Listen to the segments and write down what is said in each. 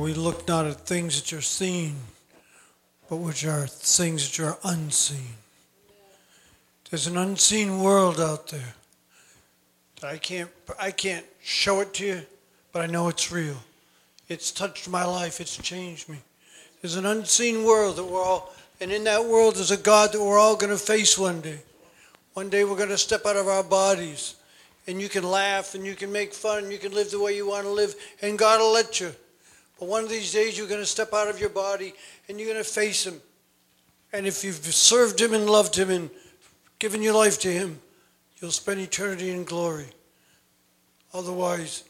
We look not at things that are seen, but which are things that are unseen. There's an unseen world out there. that I can't I can't show it to you, but I know it's real. It's touched my life, it's changed me. There's an unseen world that we're all and in that world is a God that we're all going to face one day. One day we're going to step out of our bodies and you can laugh and you can make fun and you can live the way you want to live and God will let you. But one of these days, you're going to step out of your body and you're going to face Him. And if you've served Him and loved Him and given your life to Him, you'll spend eternity in glory. Otherwise,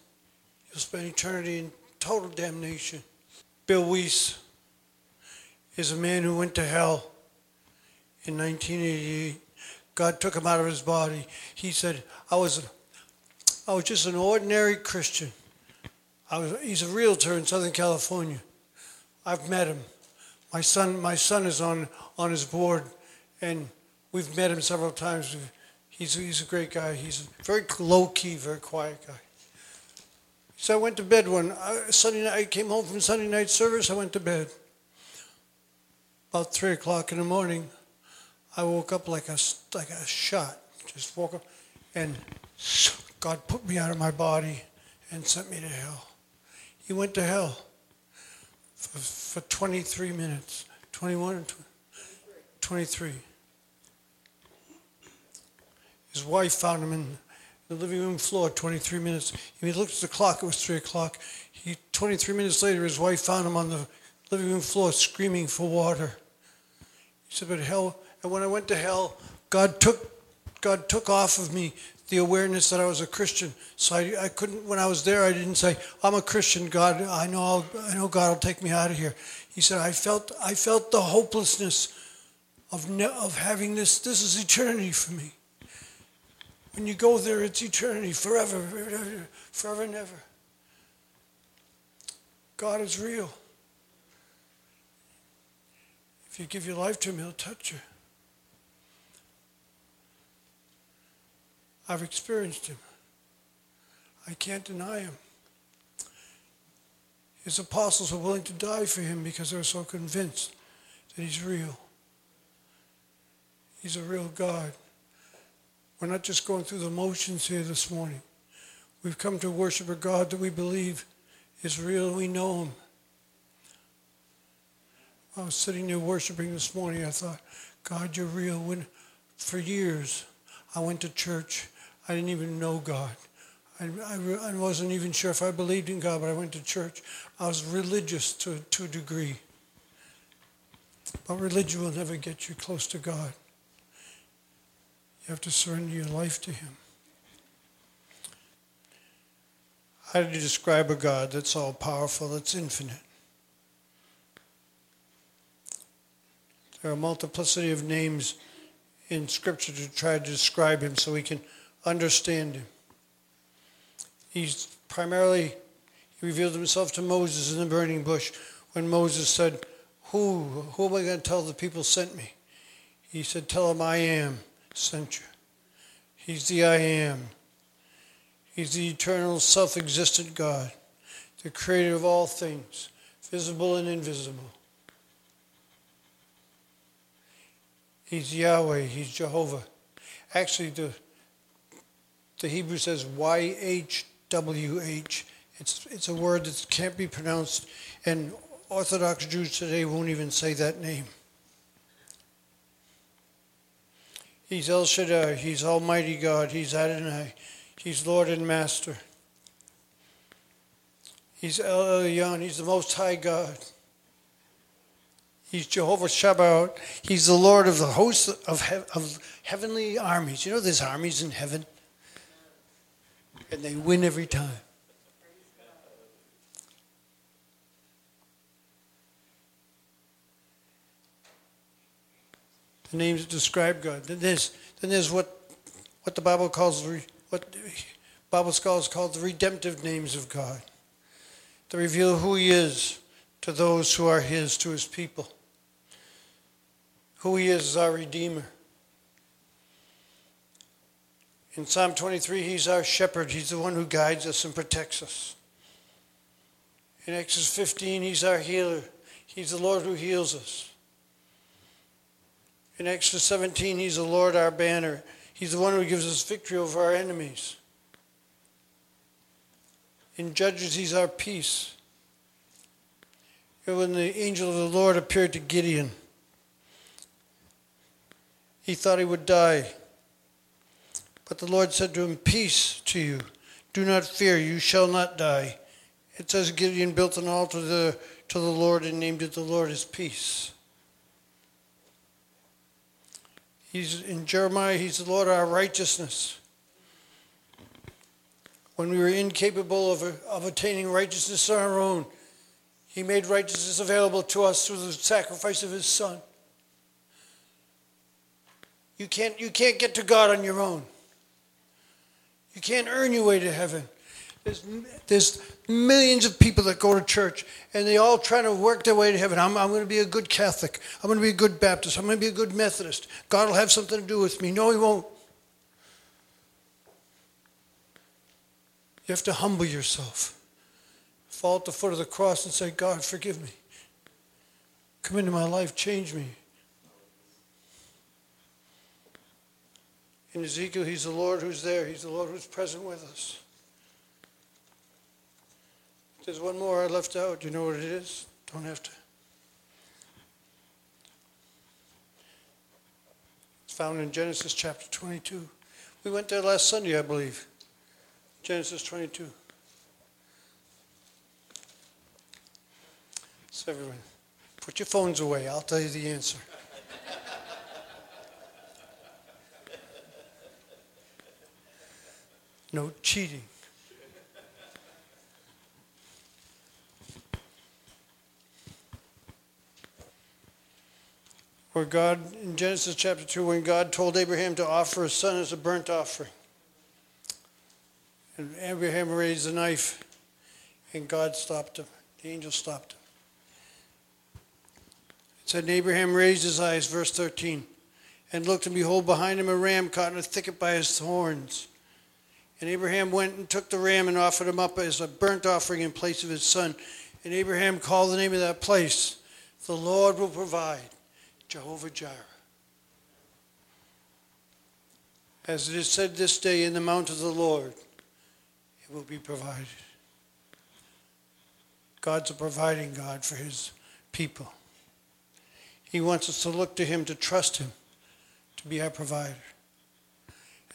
you'll spend eternity in total damnation. Bill Wiese is a man who went to hell in 1988. God took him out of his body. He said, I was, I was just an ordinary Christian. Was, he's a realtor in Southern California. I've met him. My son, my son is on, on his board, and we've met him several times. He's, he's a great guy. He's a very low key, very quiet guy. So I went to bed one uh, Sunday night. I came home from Sunday night service. I went to bed. About three o'clock in the morning, I woke up like a like a shot. Just woke up, and God put me out of my body and sent me to hell. He went to hell for, for 23 minutes. 21 or 23. His wife found him in the living room floor 23 minutes. He looked at the clock, it was 3 o'clock. He, 23 minutes later, his wife found him on the living room floor screaming for water. He said, But hell, and when I went to hell, God took, God took off of me the awareness that I was a Christian. So I, I couldn't, when I was there, I didn't say, I'm a Christian, God, I know, I'll, I know God will take me out of here. He said, I felt, I felt the hopelessness of, ne- of having this, this is eternity for me. When you go there, it's eternity, forever, forever, forever and ever. God is real. If you give your life to Him, He'll touch you. I've experienced him. I can't deny him. His apostles were willing to die for him because they were so convinced that he's real. He's a real God. We're not just going through the motions here this morning. We've come to worship a God that we believe is real. We know him. I was sitting there worshiping this morning. I thought, God, you're real. When, for years, I went to church I didn't even know God. I, I, I, wasn't even sure if I believed in God, but I went to church. I was religious to, to a degree. But religion will never get you close to God. You have to surrender your life to Him. How do you describe a God that's all powerful, that's infinite? There are a multiplicity of names in Scripture to try to describe Him so we can understand him. He's primarily, he revealed himself to Moses in the burning bush when Moses said, Who, who am I going to tell the people sent me? He said, Tell them I am sent you. He's the I am. He's the eternal, self existent God, the creator of all things, visible and invisible. He's Yahweh, He's Jehovah. Actually, the the Hebrew says YHWH. It's, it's a word that can't be pronounced, and Orthodox Jews today won't even say that name. He's El Shaddai, He's Almighty God, He's Adonai, He's Lord and Master. He's El Elyon, He's the Most High God. He's Jehovah Sabaoth. He's the Lord of the hosts of, he- of heavenly armies. You know there's armies in heaven? and they win every time. The names describe God. Then there's, then there's what, what the Bible calls what Bible scholars call the redemptive names of God. to reveal who He is to those who are His, to His people. Who He is is our Redeemer. In Psalm 23, he's our shepherd. He's the one who guides us and protects us. In Exodus 15, he's our healer. He's the Lord who heals us. In Exodus 17, he's the Lord our banner. He's the one who gives us victory over our enemies. In Judges, he's our peace. And When the angel of the Lord appeared to Gideon, he thought he would die. But the Lord said to him, Peace to you. Do not fear, you shall not die. It says Gideon built an altar to the, to the Lord and named it the Lord is peace. He's in Jeremiah, he's the Lord our righteousness. When we were incapable of, of attaining righteousness on our own, he made righteousness available to us through the sacrifice of his son. You can't, you can't get to God on your own. You can't earn your way to heaven. There's, there's millions of people that go to church and they all try to work their way to heaven. I'm, I'm going to be a good Catholic. I'm going to be a good Baptist. I'm going to be a good Methodist. God will have something to do with me. No, He won't. You have to humble yourself. Fall at the foot of the cross and say, God, forgive me. Come into my life, change me. In Ezekiel, he's the Lord who's there. He's the Lord who's present with us. There's one more I left out. Do you know what it is? Don't have to. It's found in Genesis chapter 22. We went there last Sunday, I believe. Genesis 22. So, everyone, put your phones away. I'll tell you the answer. No cheating. Where God, in Genesis chapter 2, when God told Abraham to offer his son as a burnt offering. And Abraham raised the knife, and God stopped him. The angel stopped him. It said, Abraham raised his eyes, verse 13, and looked, and behold, behind him a ram caught in a thicket by his horns. And Abraham went and took the ram and offered him up as a burnt offering in place of his son. And Abraham called the name of that place, The Lord will provide, Jehovah Jireh. As it is said this day in the mount of the Lord, it will be provided. God's a providing God for his people. He wants us to look to him, to trust him, to be our provider.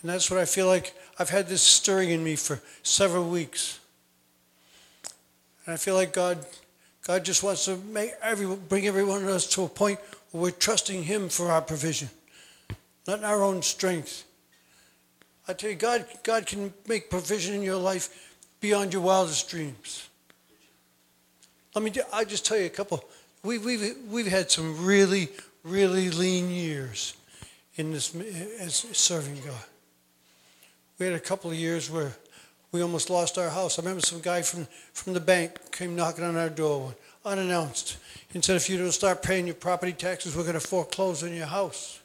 And that's what I feel like I've had this stirring in me for several weeks. And I feel like God, God just wants to make every, bring every one of us to a point where we're trusting Him for our provision, not in our own strength. I tell you, God, God can make provision in your life beyond your wildest dreams. Let me, I just tell you a couple. We, we've, we've had some really, really lean years in this as serving God we had a couple of years where we almost lost our house. I remember some guy from, from the bank came knocking on our door unannounced and said, if you don't start paying your property taxes, we're going to foreclose on your house.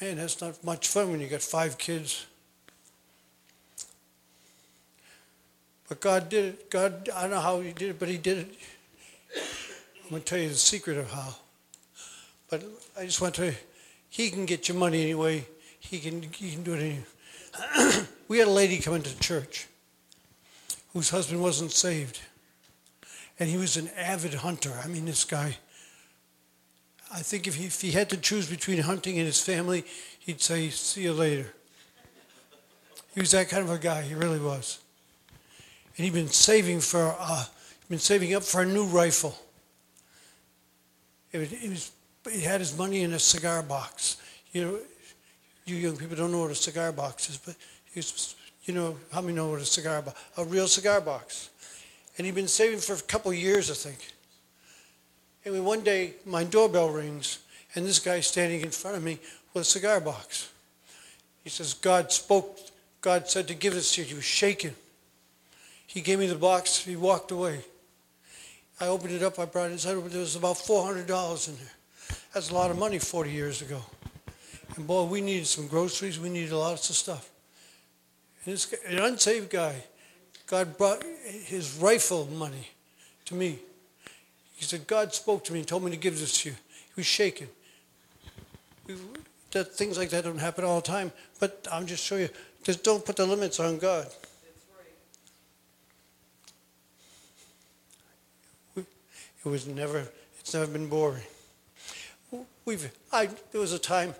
Man, that's not much fun when you got five kids. But God did it. God, I don't know how He did it, but He did it. I'm going to tell you the secret of how. But I just want to, He can get your money anyway. He can, he can do it anyway. we had a lady come into church whose husband wasn't saved. And he was an avid hunter. I mean, this guy, I think if he, if he had to choose between hunting and his family, he'd say, See you later. He was that kind of a guy, he really was. And he'd been saving for, uh, been saving up for a new rifle. It, it was, he had his money in a cigar box. You know, you young people don't know what a cigar box is, but you know, how many know what a cigar box? A real cigar box. And he'd been saving for a couple years, I think. And one day, my doorbell rings, and this guy standing in front of me with a cigar box. He says, God spoke, God said to give this to you. He was shaking. He gave me the box, he walked away. I opened it up, I brought it inside, there was about $400 in there. That's a lot of money 40 years ago. And boy, we needed some groceries, we needed lots of stuff. And this, an unsaved guy, God brought his rifle money to me. He said, God spoke to me and told me to give this to you. He was shaking. We, that, things like that don't happen all the time. But I'm just showing you, just don't put the limits on God. It was never, it's never been boring. We've, I, there was a time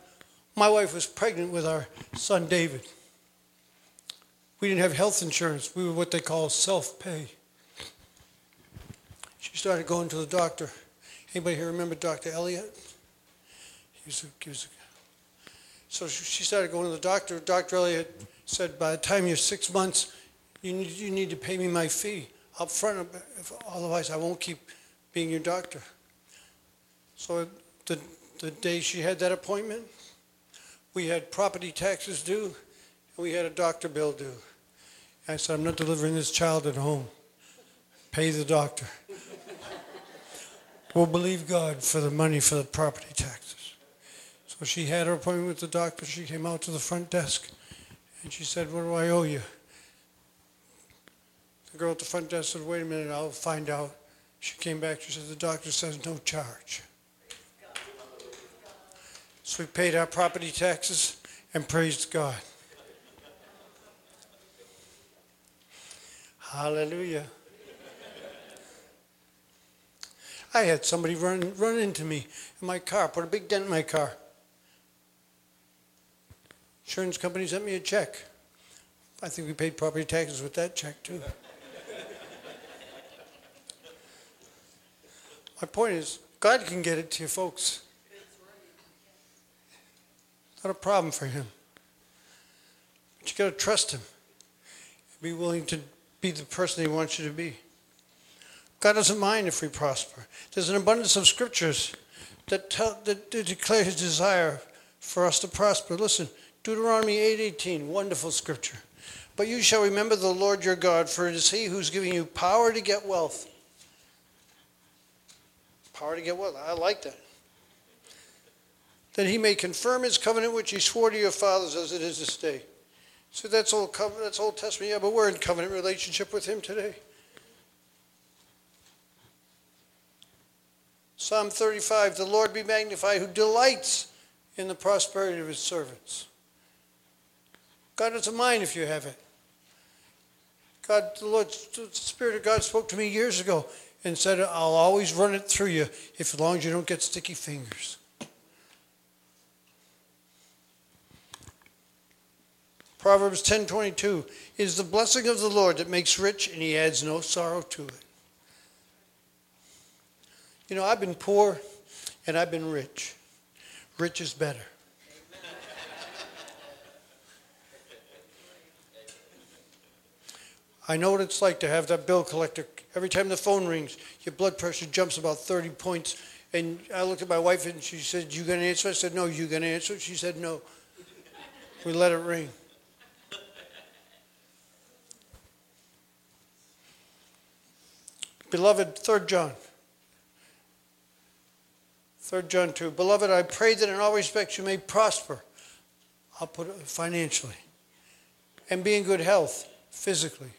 my wife was pregnant with our son David. We didn't have health insurance. We were what they call self-pay. She started going to the doctor. Anybody here remember Dr. Elliott? He was a, he was a, so she started going to the doctor. Dr. Elliott said, by the time you're six months, you need, you need to pay me my fee up front. Otherwise, I won't keep being your doctor. So the, the day she had that appointment, we had property taxes due, and we had a doctor bill due. I said, I'm not delivering this child at home. Pay the doctor. we'll believe God for the money for the property taxes. So she had her appointment with the doctor. She came out to the front desk, and she said, what do I owe you? The girl at the front desk said, wait a minute, I'll find out. She came back, she said, the doctor says no charge. So we paid our property taxes and praised God. Hallelujah. I had somebody run, run into me in my car, put a big dent in my car. Insurance company sent me a check. I think we paid property taxes with that check too. My point is, God can get it to you folks. Not a problem for him. But you got to trust him. Be willing to be the person he wants you to be. God doesn't mind if we prosper. There's an abundance of scriptures that, tell, that, that declare his desire for us to prosper. Listen, Deuteronomy 8:18, wonderful scripture. But you shall remember the Lord your God, for it is he who's giving you power to get wealth Power to get wealth. I like that. That he may confirm his covenant which he swore to your fathers as it is this day. So that's old covenant, that's Old Testament. Yeah, but we're in covenant relationship with him today. Psalm 35, the Lord be magnified who delights in the prosperity of his servants. God doesn't mind if you have it. God, the Lord, the Spirit of God spoke to me years ago and said, I'll always run it through you if as long as you don't get sticky fingers. Proverbs 10:22 is the blessing of the Lord that makes rich and he adds no sorrow to it. You know, I've been poor and I've been rich. Rich is better. I know what it's like to have that bill collector. Every time the phone rings, your blood pressure jumps about 30 points. And I looked at my wife and she said, You to answer? I said, No, you to answer? She said, No. We let it ring. Beloved, 3 John. 3 John 2. Beloved, I pray that in all respects you may prosper. I'll put it financially. And be in good health physically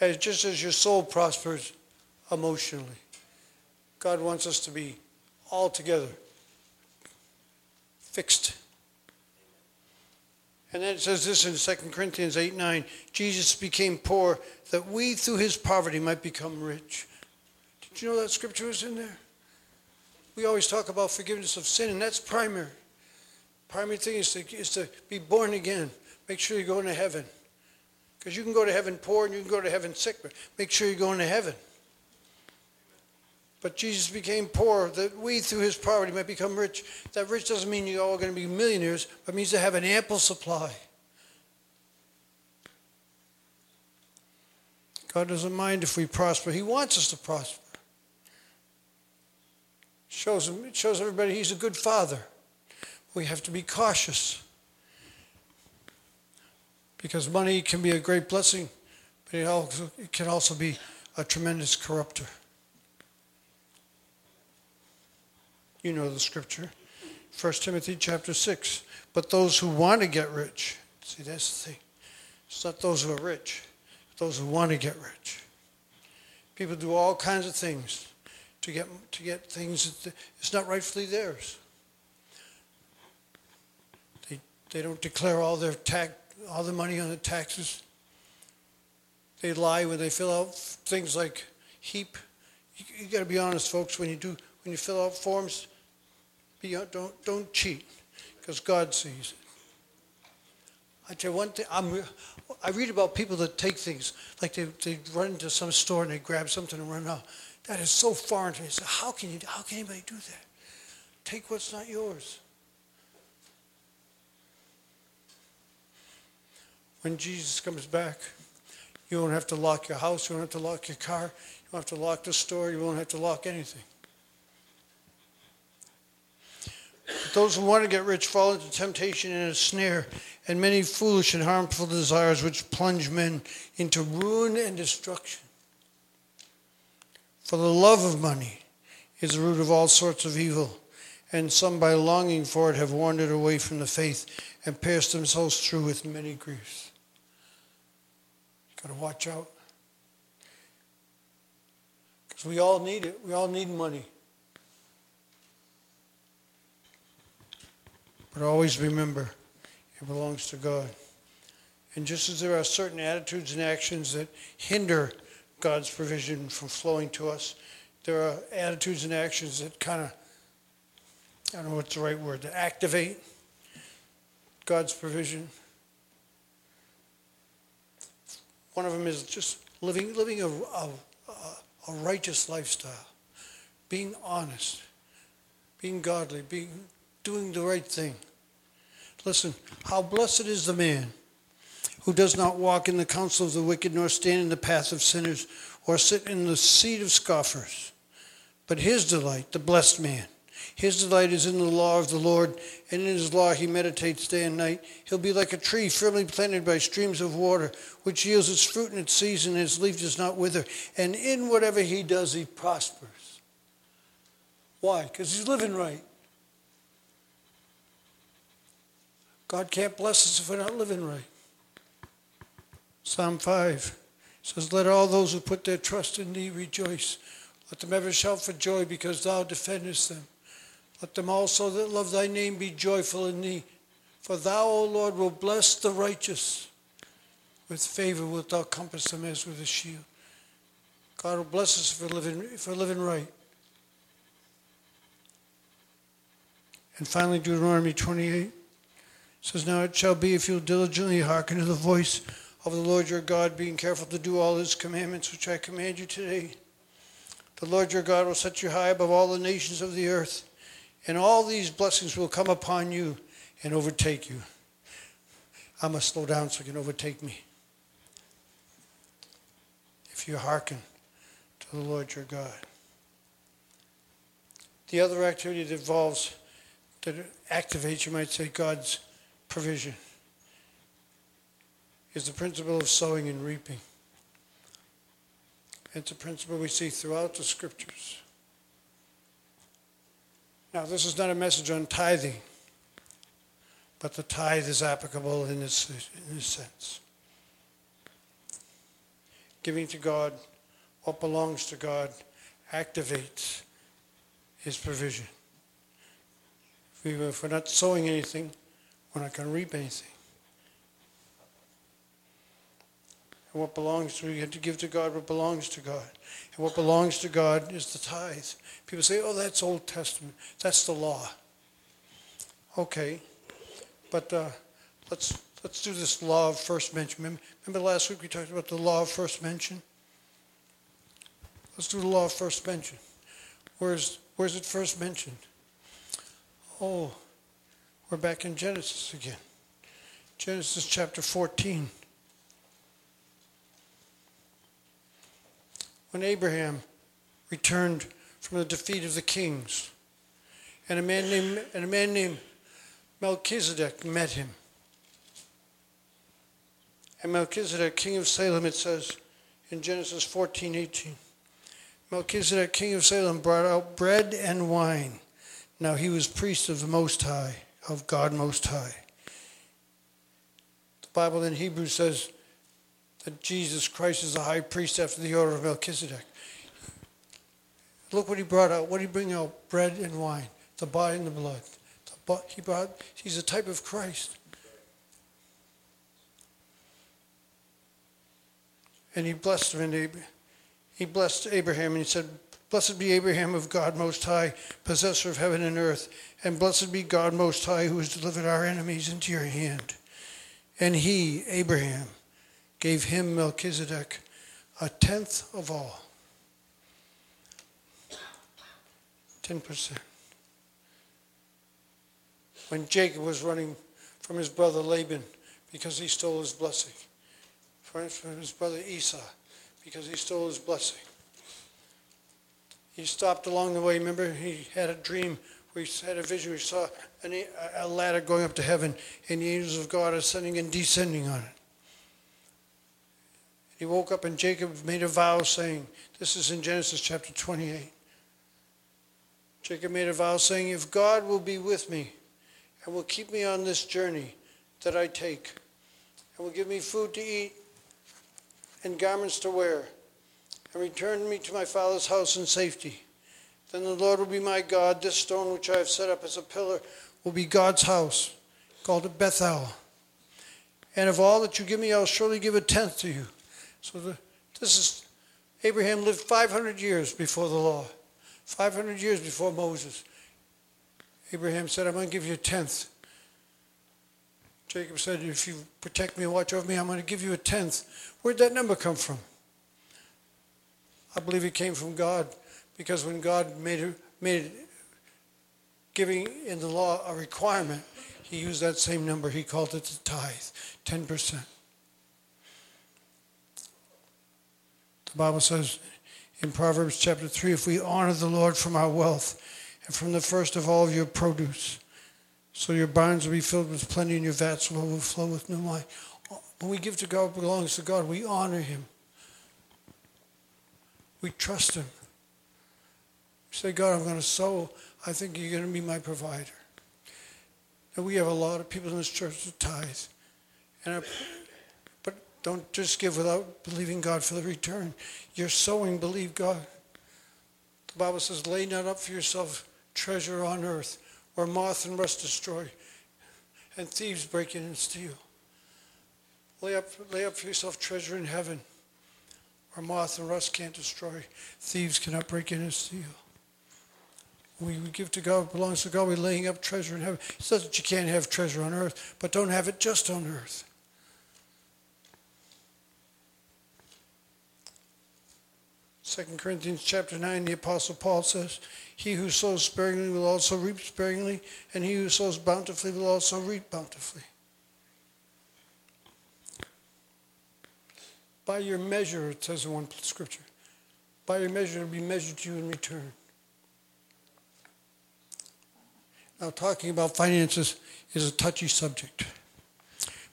as just as your soul prospers emotionally. God wants us to be all together fixed. And then it says this in 2 Corinthians 8 9 Jesus became poor that we through his poverty might become rich. Did you know that scripture was in there? We always talk about forgiveness of sin, and that's primary. Primary thing is to, is to be born again. Make sure you're going to heaven. Because you can go to heaven poor and you can go to heaven sick, but make sure you're going to heaven. But Jesus became poor that we, through his poverty, might become rich. That rich doesn't mean you're all going to be millionaires, but means to have an ample supply. God doesn't mind if we prosper. He wants us to prosper. Shows him, it shows everybody he's a good father. We have to be cautious because money can be a great blessing, but it, also, it can also be a tremendous corrupter. You know the scripture. 1 Timothy chapter 6. But those who want to get rich, see, that's the thing. It's not those who are rich, those who want to get rich. People do all kinds of things to get, to get things that it's not rightfully theirs. They, they don't declare all their tax, all the money on the taxes. They lie when they fill out things like heap. You, you got to be honest, folks. When you do, when you fill out forms, be, uh, don't don't cheat, because God sees it. I tell you one thing. I'm, I read about people that take things like they they run into some store and they grab something and run out. That is so foreign to me. So how can you? How can anybody do that? Take what's not yours. When Jesus comes back, you won't have to lock your house. You won't have to lock your car. You won't have to lock the store. You won't have to lock anything. But those who want to get rich fall into temptation and a snare and many foolish and harmful desires which plunge men into ruin and destruction. For the love of money is the root of all sorts of evil, and some by longing for it have wandered away from the faith and pierced themselves through with many griefs. Got to watch out. Because we all need it. We all need money. But always remember, it belongs to God. And just as there are certain attitudes and actions that hinder God's provision from flowing to us, there are attitudes and actions that kind of, I don't know what's the right word, to activate God's provision. One of them is just living, living a, a, a righteous lifestyle, being honest, being godly, being, doing the right thing. Listen, how blessed is the man who does not walk in the counsel of the wicked, nor stand in the path of sinners, or sit in the seat of scoffers. But his delight, the blessed man, his delight is in the law of the Lord, and in his law he meditates day and night. He'll be like a tree firmly planted by streams of water, which yields its fruit in its season, and its leaf does not wither. And in whatever he does, he prospers. Why? Because he's living right. God can't bless us if we're not living right. Psalm 5 says, Let all those who put their trust in thee rejoice. Let them ever shout for joy because thou defendest them. Let them also that love thy name be joyful in thee. For thou, O Lord, will bless the righteous. With favor wilt thou compass them as with a shield. God will bless us for living, we're living right. And finally, Deuteronomy 28 says, Now it shall be if you'll diligently hearken to the voice of the Lord your God, being careful to do all his commandments which I command you today. The Lord your God will set you high above all the nations of the earth, and all these blessings will come upon you and overtake you. I must slow down so you can overtake me. If you hearken to the Lord your God. The other activity that involves, that activates, you might say, God's provision is the principle of sowing and reaping. It's a principle we see throughout the scriptures. Now, this is not a message on tithing, but the tithe is applicable in this, in this sense. Giving to God what belongs to God activates His provision. If we're not sowing anything, we're not going to reap anything. And what belongs to you have to give to God what belongs to God. And what belongs to God is the tithe. People say, oh, that's Old Testament. That's the law. Okay. But uh, let's, let's do this law of first mention. Remember, remember last week we talked about the law of first mention? Let's do the law of first mention. Where's, where's it first mentioned? Oh, we're back in Genesis again. Genesis chapter 14. When Abraham returned from the defeat of the kings And a man named, and a man named Melchizedek met him. And Melchizedek, king of Salem, it says in Genesis 14, 18. Melchizedek, king of Salem, brought out bread and wine. Now he was priest of the Most High, of God Most High. The Bible in Hebrew says that Jesus Christ is a high priest after the order of Melchizedek. Look what he brought out. What did he bring out? Bread and wine, the body and the blood. The he brought, he's a type of Christ. And he blessed him and he blessed Abraham and he said, Blessed be Abraham of God Most High, possessor of heaven and earth, and blessed be God Most High, who has delivered our enemies into your hand. And he, Abraham, gave him Melchizedek a tenth of all. 10%. When Jacob was running from his brother Laban because he stole his blessing, from his brother Esau because he stole his blessing. He stopped along the way. Remember, he had a dream he had a vision. He saw a ladder going up to heaven, and the angels of God ascending and descending on it. He woke up, and Jacob made a vow saying, This is in Genesis chapter 28. Jacob made a vow saying, If God will be with me and will keep me on this journey that I take, and will give me food to eat and garments to wear, and return me to my father's house in safety, then the Lord will be my God. This stone which I have set up as a pillar will be God's house, called it Bethel. And of all that you give me, I'll surely give a tenth to you. So the, this is Abraham lived 500 years before the law. 500 years before Moses, Abraham said, I'm going to give you a tenth. Jacob said, If you protect me and watch over me, I'm going to give you a tenth. Where'd that number come from? I believe it came from God because when God made it, made giving in the law a requirement, he used that same number. He called it the tithe, 10%. The Bible says in Proverbs chapter 3 if we honor the Lord from our wealth and from the first of all of your produce, so your barns will be filled with plenty and your vats will overflow with new wine. When we give to God what belongs to God, we honor Him. We trust Him. We say, God, I'm going to sow. I think you're going to be my provider. And we have a lot of people in this church that tithe. And I, don't just give without believing God for the return. You're sowing, believe God. The Bible says, lay not up for yourself treasure on earth where moth and rust destroy and thieves break in and steal. Lay up, lay up for yourself treasure in heaven moth and rust can't destroy, thieves cannot break in and steal. We, give to God, belongs to God, we're laying up treasure in heaven. It says that you can't have treasure on earth, but don't have it just on earth. 2 Corinthians chapter 9, the Apostle Paul says, He who sows sparingly will also reap sparingly, and he who sows bountifully will also reap bountifully. By your measure, it says in one scripture, by your measure it will be measured to you in return. Now, talking about finances is a touchy subject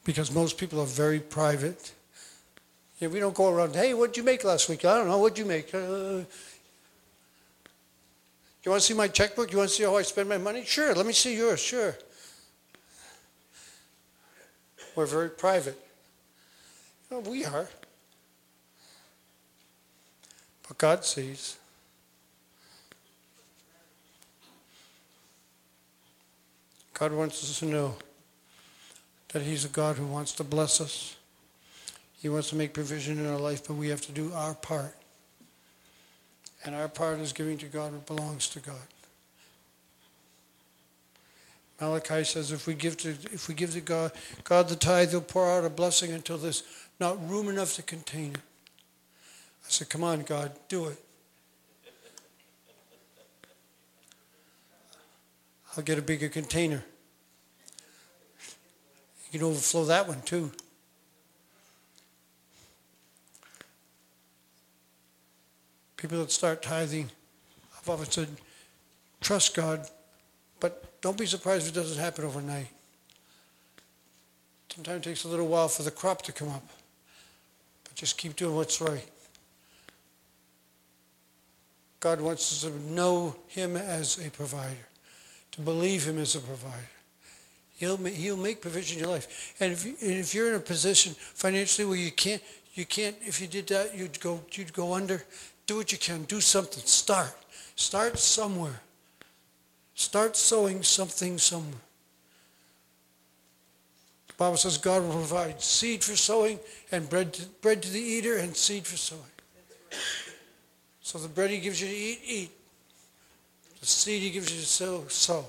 because most people are very private we don't go around, hey, what'd you make last week? I don't know, what'd you make? Uh, you want to see my checkbook? You want to see how I spend my money? Sure, let me see yours, sure. We're very private. Well, we are. God sees. God wants us to know that He's a God who wants to bless us. He wants to make provision in our life, but we have to do our part. And our part is giving to God what belongs to God. Malachi says if we give to if we give to God God the tithe, he'll pour out a blessing until there's not room enough to contain it. I said, Come on, God, do it. I'll get a bigger container. You can overflow that one too. people that start tithing, I've often said, trust God But don't be surprised if it doesn't happen overnight. Sometimes it takes a little while for the crop to come up. But just keep doing what's right. God wants us to know Him as a provider, to believe Him as a provider. He'll he'll make provision in your life. And if, you, and if you're in a position financially where you can't, you can't, if you did that, you'd go, you'd go under. Do what you can. Do something. Start. Start somewhere. Start sowing something somewhere. The Bible says God will provide seed for sowing and bread to, bread to the eater and seed for sowing. So the bread he gives you to eat, eat. The seed he gives you to sow, sow.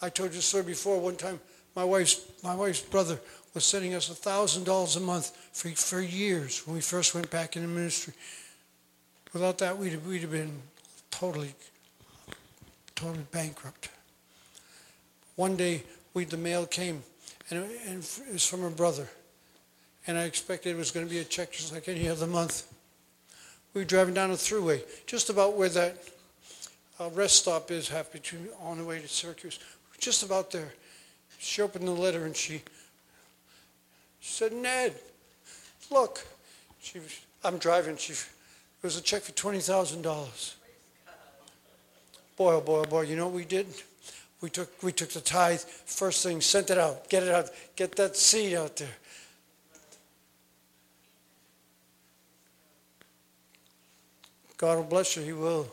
I told you story before. One time, my wife's my wife's brother was sending us thousand dollars a month for for years when we first went back into ministry. Without that, we'd we'd have been totally totally bankrupt. One day, we the mail came, and it, and it was from her brother, and I expected it was going to be a check just like any other month. We were driving down the Thruway, just about where that uh, rest stop is, half between on the way to Syracuse. Just about there. She opened the letter and she, said, Ned, look. She, I'm driving. She, it was a check for $20,000. Boy, oh boy, oh boy, you know what we did? We took, we took the tithe, first thing, sent it out, get it out, get that seed out there. God will bless you, He will.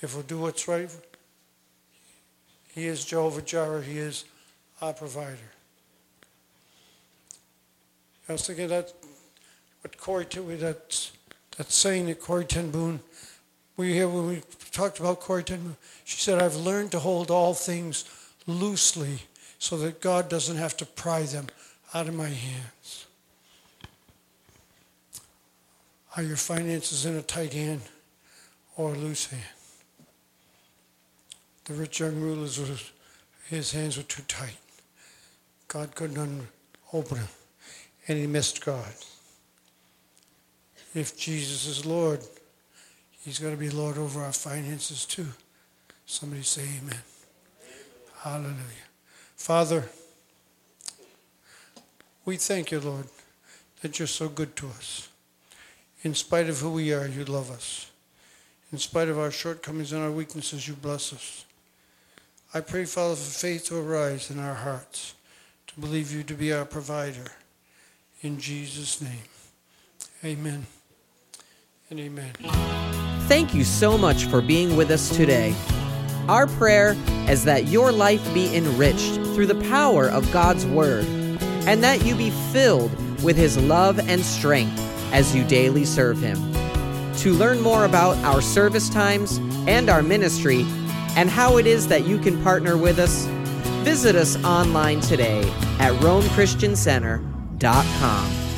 If we'll do what's right, He is Jehovah Jireh, He is our provider. I was thinking that what Corrie that that saying that Corrie ten Boom, we hear when we talked about Corrie ten Boom, she said, I've learned to hold all things loosely so that God doesn't have to pry them out of my hands. Are your finances in a tight hand or a loose hand? The rich young ruler's his hands were too tight. God couldn't open them, and he missed God. If Jesus is Lord, he's got to be Lord over our finances too. Somebody say amen. amen. Hallelujah. Father, we thank you, Lord, that you're so good to us. In spite of who we are, you love us. In spite of our shortcomings and our weaknesses, you bless us. I pray, Father, for faith to arise in our hearts, to believe you to be our provider. In Jesus' name, amen and amen. Thank you so much for being with us today. Our prayer is that your life be enriched through the power of God's Word, and that you be filled with His love and strength as you daily serve Him. To learn more about our service times and our ministry, and how it is that you can partner with us, visit us online today at RomeChristianCenter.com.